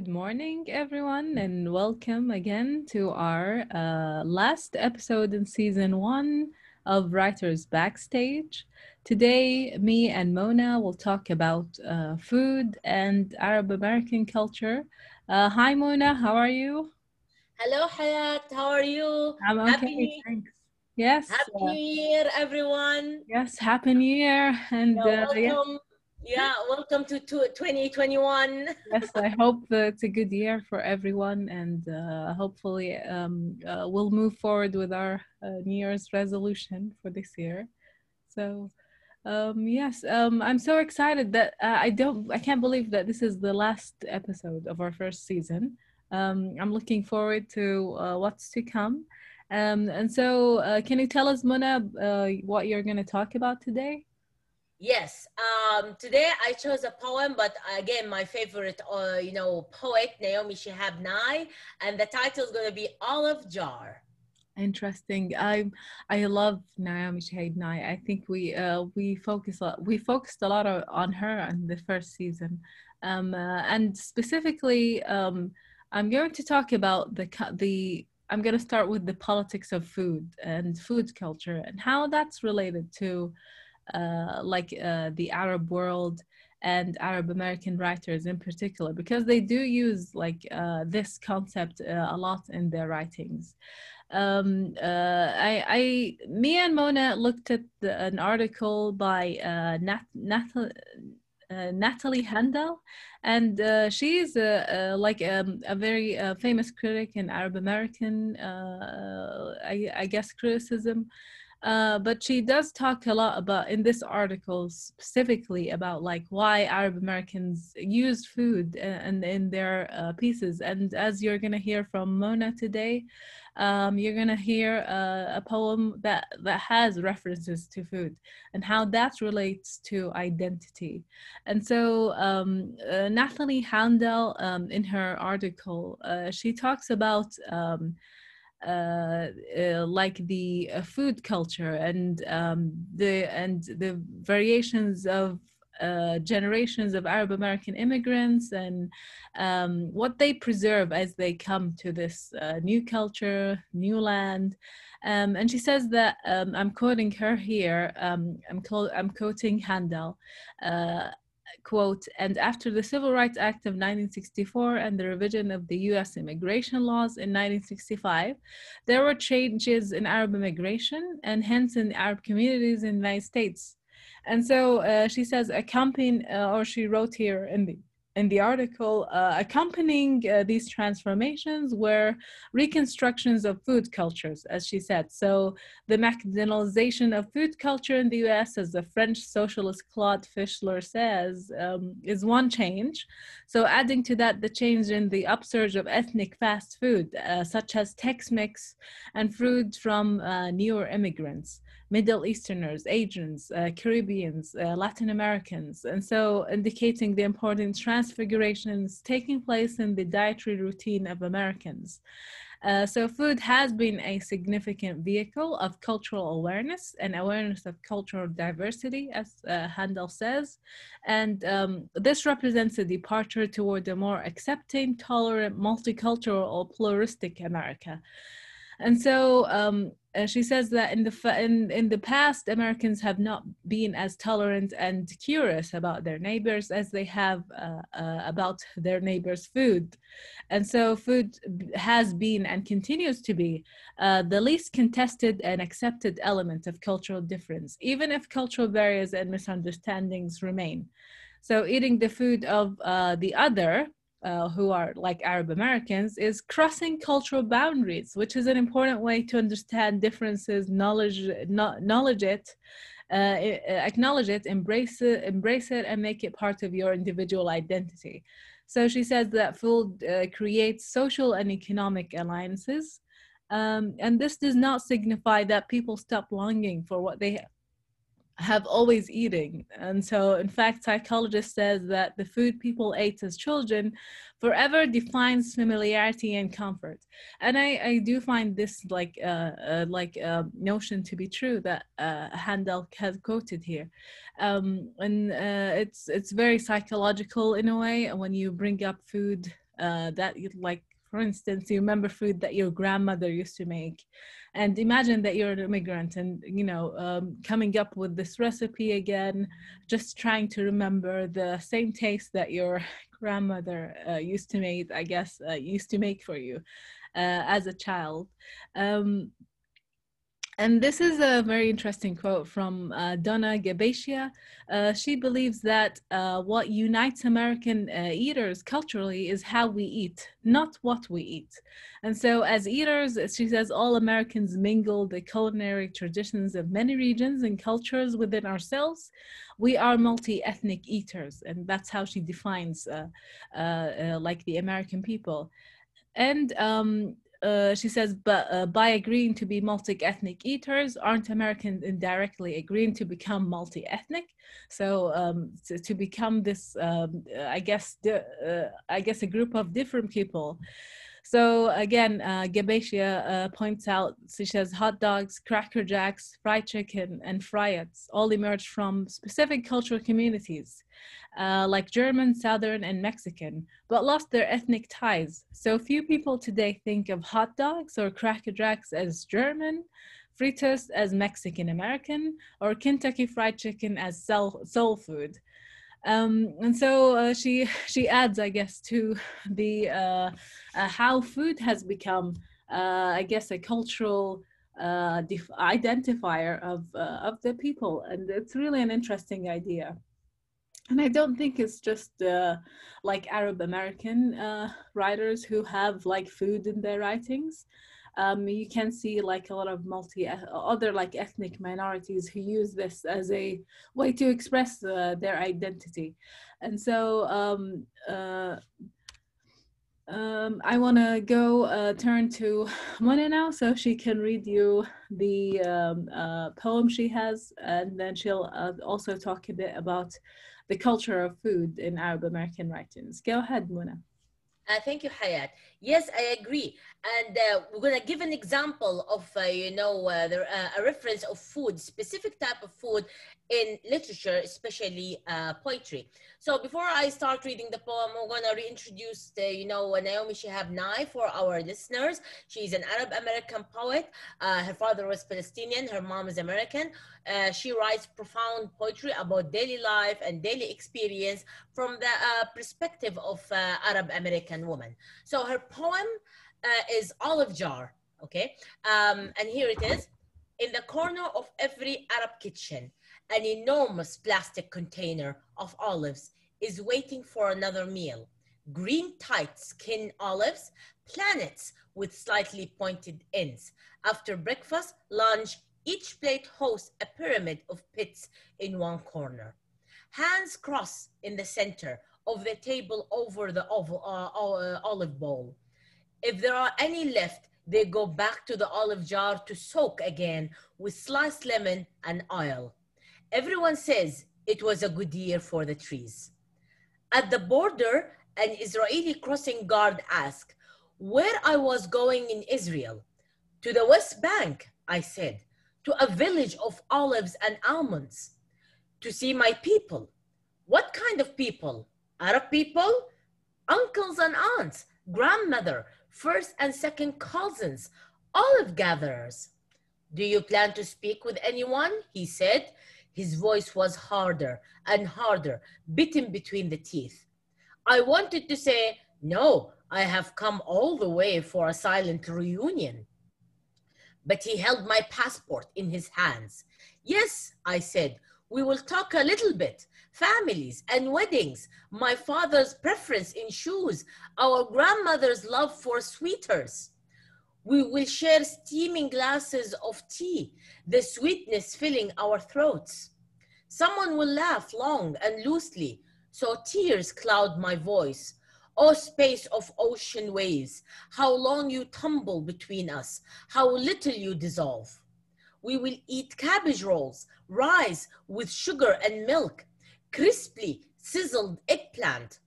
Good morning, everyone, and welcome again to our uh, last episode in season one of Writers Backstage. Today, me and Mona will talk about uh, food and Arab American culture. Uh, hi, Mona, how are you? Hello, Hayat. How are you? I'm okay, Happy, thanks. Yes, Happy uh, New Year, everyone. yes, Happy New Year, and Yeah, uh, yeah, welcome. Yeah, welcome to, to 2021. yes, I hope it's a good year for everyone, and uh, hopefully um, uh, we'll move forward with our uh, New Year's resolution for this year. So, um, yes, um, I'm so excited that uh, I don't, I can't believe that this is the last episode of our first season. Um, I'm looking forward to uh, what's to come. Um, and so, uh, can you tell us, Mona, what you're going to talk about today? Yes, um, today I chose a poem, but again, my favorite, uh, you know, poet, Naomi Shihab Nye, and the title is going to be Olive Jar. Interesting. I I love Naomi Shihab Nye. I think we uh we focus a- we focused a lot on her in the first season, um uh, and specifically um I'm going to talk about the the I'm going to start with the politics of food and food culture and how that's related to like uh the Arab world and Arab American writers in particular because they do use like uh, this concept uh, a lot in their writings um, uh, I, I, me and Mona looked at the, an article by uh, Nat, Nat, uh, Natalie Handal, and uh, she's a, a, like um, a very uh, famous critic in Arab American, uh, I, I guess, criticism. Uh, but she does talk a lot about in this article specifically about like why Arab Americans used food and in their uh, pieces. And as you're gonna hear from Mona today, um, you're gonna hear uh, a poem that that has references to food and how that relates to identity. And so um, uh, Natalie Handal, um, in her article, uh, she talks about. Uh, uh, like the uh, food culture and um, the and the variations of uh, generations of Arab American immigrants and um, what they preserve as they come to this uh, new culture, new land. Um, and she says that um, I'm quoting her here. Um, I'm, I'm quoting Handal. Uh, quote, and after the Civil Rights Act of 1964 and the revision of the US immigration laws in 1965, there were changes in Arab immigration and hence in Arab communities in the United States. And so uh, she says, accompanying, uh, or she wrote here in the in the article, uh, accompanying uh, these transformations were reconstructions of food cultures, as she said. So the McDonaldization of food culture in the US, as the French socialist Claude Fischler says, um, is one change. So adding to that, the change in the upsurge of ethnic fast food, uh, such as Tex-Mex and food from uh, newer immigrants. Middle Easterners, Asians, uh, Caribbeans, uh, Latin Americans, and so indicating the important transfigurations taking place in the dietary routine of Americans. Uh, so, food has been a significant vehicle of cultural awareness and awareness of cultural diversity, as uh, Handal says. And um, this represents a departure toward a more accepting, tolerant, multicultural, or pluralistic America. And so um, uh, she says that in the in in the past, Americans have not been as tolerant and curious about their neighbors as they have uh, uh, about their neighbors' food, and so food has been and continues to be uh, the least contested and accepted element of cultural difference, even if cultural barriers and misunderstandings remain. So eating the food of uh, the other uh, who are like Arab Americans is crossing cultural boundaries, which is an important way to understand differences, knowledge, no, knowledge it, uh, acknowledge it, embrace it, embrace it, and make it part of your individual identity. So she says that food uh, creates social and economic alliances. Um, and this does not signify that people stop longing for what they have always eating. And so, in fact, psychologist says that the food people ate as children forever defines familiarity and comfort. And I, I do find this like uh, uh, like uh, notion to be true that uh, Handal has quoted here. Um, and uh, it's it's very psychological in a way and when you bring up food uh, that like for instance you remember food that your grandmother used to make. And imagine that you're an immigrant and you know um, coming up with this recipe again just trying to remember the same taste that your grandmother uh, used to make i guess uh, used to make for you uh, as a child. Um, and this is a very interesting quote from uh, Donna Gabaccia. Uh, she believes that uh, what unites American uh, eaters culturally is how we eat, not what we eat. And so, as eaters, she says, all Americans mingle the culinary traditions of many regions and cultures within ourselves. We are multi ethnic eaters, and that's how she defines uh, uh, like the American people. And um, uh, she says, but uh, by agreeing to be multi-ethnic eaters, aren't Americans indirectly agreeing to become multi-ethnic? So um, to, to, become this, um, I guess, uh, I guess a group of different people so again, uh, Gabaccia uh, points out, she says hot dogs, cracker jacks, fried chicken, and fritos all emerged from specific cultural communities, uh, like German, Southern, and Mexican, but lost their ethnic ties. So few people today think of hot dogs or cracker jacks as German, fritos as Mexican American, or Kentucky Fried Chicken as soul food. Um, and so uh, she she adds, I guess, to the uh, uh, how food has become, uh, I guess, a cultural uh, identifier of uh, of the people, and it's really an interesting idea. And I don't think it's just like Arab American writers who have like food in their writings um, you can see like a lot of multi other like ethnic minorities who use this as a way to express uh, their identity and so um, uh, um, I want to go uh, turn to Mona now so she can read you the um, uh, poem she has and then she'll uh, also talk a bit about the culture of food in Arab American writings. Go ahead, Mona. Uh, thank you, Hayat. Yes, I agree. And uh, we're going to give an example of, uh, you know, uh, the, uh, a reference of food, specific type of food in literature, especially uh, poetry. So before I start reading the poem, I'm going to reintroduce, the, you know, Naomi Shihab Nye for our listeners. She's an Arab American poet. Uh, her father was Palestinian. Her mom is American. Uh, she writes profound poetry about daily life and daily experience from the uh, perspective of uh, Arab American woman. So her poem uh, is Olive Jar, okay? Um, and here it is. In the corner of every Arab kitchen, an enormous plastic container of olives is waiting for another meal. Green tight skin olives, planets with slightly pointed ends. After breakfast, lunch, each plate hosts a pyramid of pits in one corner. Hands crossed in the center of the table over the oval, uh, uh, olive bowl. If there are any left, they go back to the olive jar to soak again with sliced lemon and oil. Everyone says it was a good year for the trees. At the border, an Israeli crossing guard asked where I was going in Israel. To the West Bank, I said to a village of olives and almonds to see my people. What kind of people? Arab people? Uncles and aunts, grandmother, first and second cousins, olive gatherers. Do you plan to speak with anyone? He said. His voice was harder and harder, bitten between the teeth. I wanted to say, No, I have come all the way for a silent reunion but he held my passport in his hands. Yes, I said, we will talk a little bit. Families and weddings, my father's preference in shoes, our grandmother's love for sweeters. We will share steaming glasses of tea, the sweetness filling our throats. Someone will laugh long and loosely, so tears cloud my voice. O space of ocean waves, how long you tumble between us, how little you dissolve. We will eat cabbage rolls, rice with sugar and milk, crisply sizzled eggplant.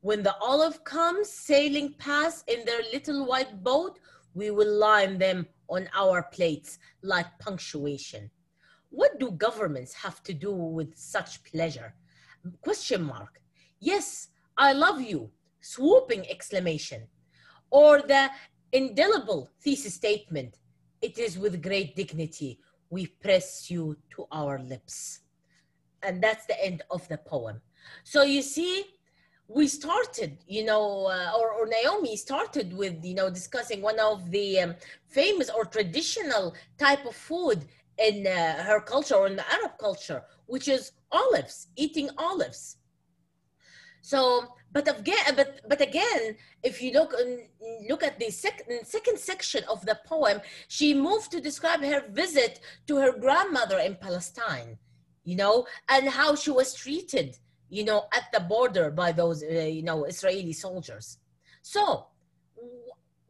When the olive comes sailing past in their little white boat, we will line them on our plates like punctuation. What do governments have to do with such pleasure? Question mark. Yes, I love you, swooping exclamation or the indelible thesis statement. It is with great dignity we press you to our lips. And that's the end of the poem. So you see, we started, you know, uh, or, or, Naomi started with, you know, discussing one of the um, famous or traditional type of food in uh, her culture or in the Arab culture, which is olives, eating olives. So, but again, but but again, if you look look at the second section of the poem, she moved to describe her visit to her grandmother in Palestine, you know, and how she was treated, you know, at the border by those, uh, you know, Israeli soldiers. So,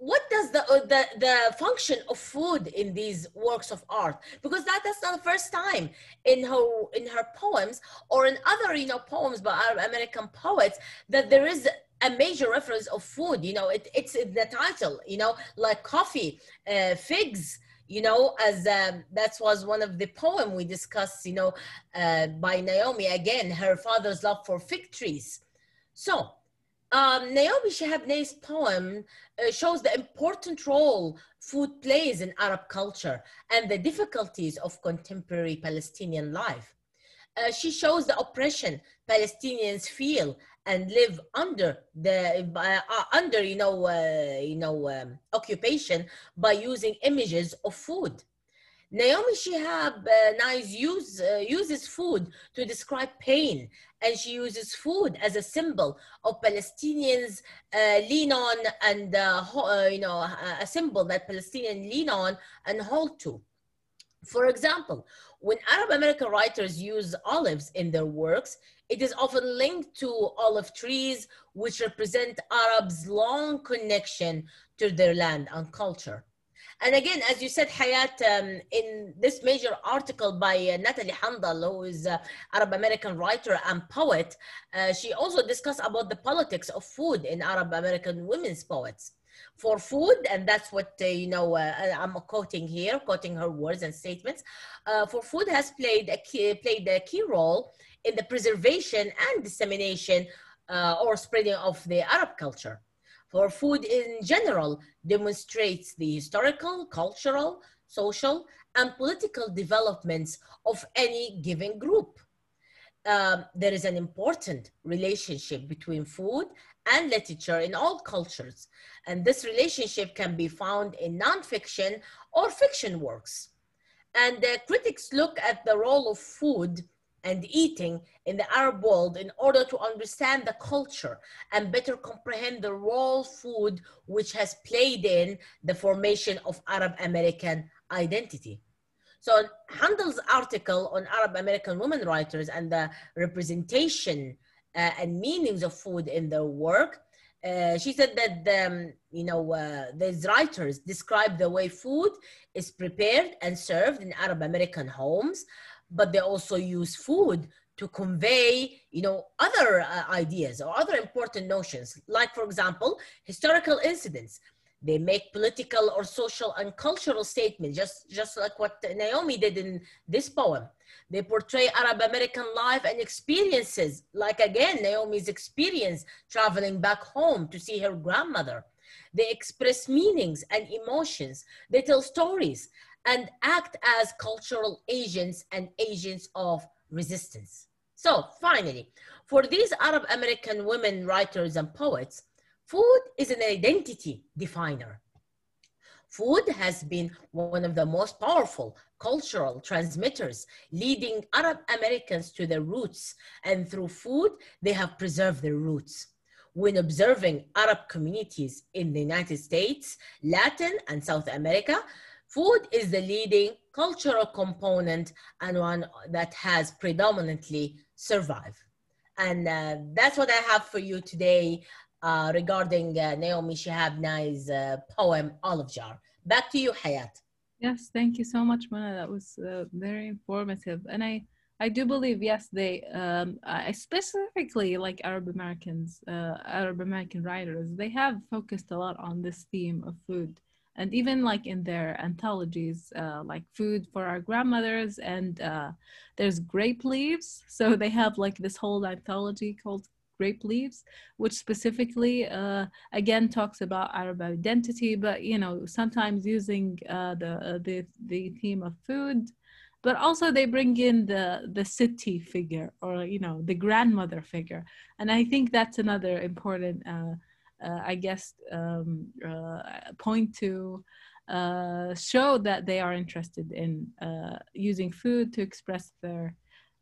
what does the, uh, the the function of food in these works of art? Because that that's not the first time in her in her poems or in other you know poems by Arab American poets that there is a major reference of food you know it, it's the title you know like coffee uh, figs you know as um, that was one of the poem we discussed you know uh, by Naomi again her father's love for fig trees. So um, Naomi Shihab Nye's poem uh, shows the important role food plays in Arab culture and the difficulties of contemporary Palestinian life. Uh, she shows the oppression Palestinians feel and live under the uh under you know uh, you know um, occupation by using images of food. Naomi Shihab uh, use, uh, uses food to describe pain, and she uses food as a symbol of Palestinians uh, lean on and, uh, uh, you know, a symbol that Palestinians lean on and hold to. For example, when Arab American writers use olives in their works, it is often linked to olive trees, which represent Arabs' long connection to their land and culture. And again, as you said, Hayat, um, in this major article by uh, Natalie Handal, who is an Arab American writer and poet, uh, she also discussed about the politics of food in Arab American women's poets. For food, and that's what, uh, you know, uh, I'm quoting here, quoting her words and statements, uh, for food has played a, key, played a key role in the preservation and dissemination uh, or spreading of the Arab culture for food in general demonstrates the historical, cultural, social, and political developments of any given group. Um, there is an important relationship between food and literature in all cultures, and this relationship can be found in nonfiction or fiction works. And uh, critics look at the role of food and eating in the Arab world in order to understand the culture and better comprehend the role food which has played in the formation of Arab American identity. So Handal's article on Arab American women writers and the representation uh, and meanings of food in their work, uh, she said that um, you know uh, these writers describe the way food is prepared and served in Arab American homes, but they also use food to convey you know other uh, ideas or other important notions. Like for example historical incidents. They make political or social and cultural statements just just like what naomi did in this poem. They portray arab american life and experiences like again naomi's experience traveling back home to see her grandmother. They express meanings and emotions. They tell stories and act as cultural agents and agents of resistance. So finally, for these Arab American women writers and poets, food is an identity definer. Food has been one of the most powerful cultural transmitters, leading Arab Americans to their roots. And through food, they have preserved their roots. When observing Arab communities in the United States, Latin, and South America, Food is the leading cultural component and one that has predominantly survived. And uh, that's what I have for you today uh, regarding uh, Naomi Shihab Nye's uh, poem, Olive Jar. Back to you, Hayat. Yes, thank you so much, Mona. That was uh, very informative. And I, I do believe, yes, they, um, I specifically like Arab Americans, uh, Arab American writers, they have focused a lot on this theme of food and even like in their anthologies uh, like food for our grandmothers and uh, there's grape leaves. So they have like this whole anthology called Grape Leaves, which specifically, uh, again, talks about Arab identity, but you know, sometimes using uh, the uh, the the theme of food, but also they bring in the the city figure or you know the grandmother figure, and I think that's another important, uh, I guess, um, uh, point to. Uh, show that they are interested in uh, using food to express their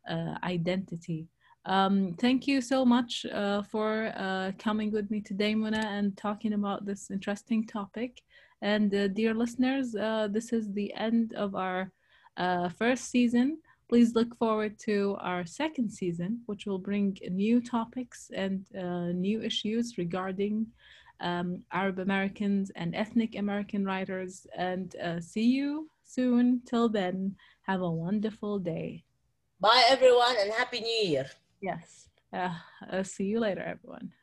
uh, identity. Um, thank you so much uh, for uh, coming with me today, Mona, and talking about this interesting topic. And uh, dear listeners, uh, this is the end of our uh, first season. Please look forward to our second season, which will bring new topics and uh, new issues regarding um, Arab Americans and ethnic American writers. And see you soon. Till then, have a wonderful day. Bye, everyone, and Happy New Year. Yes. Uh, see you later, everyone.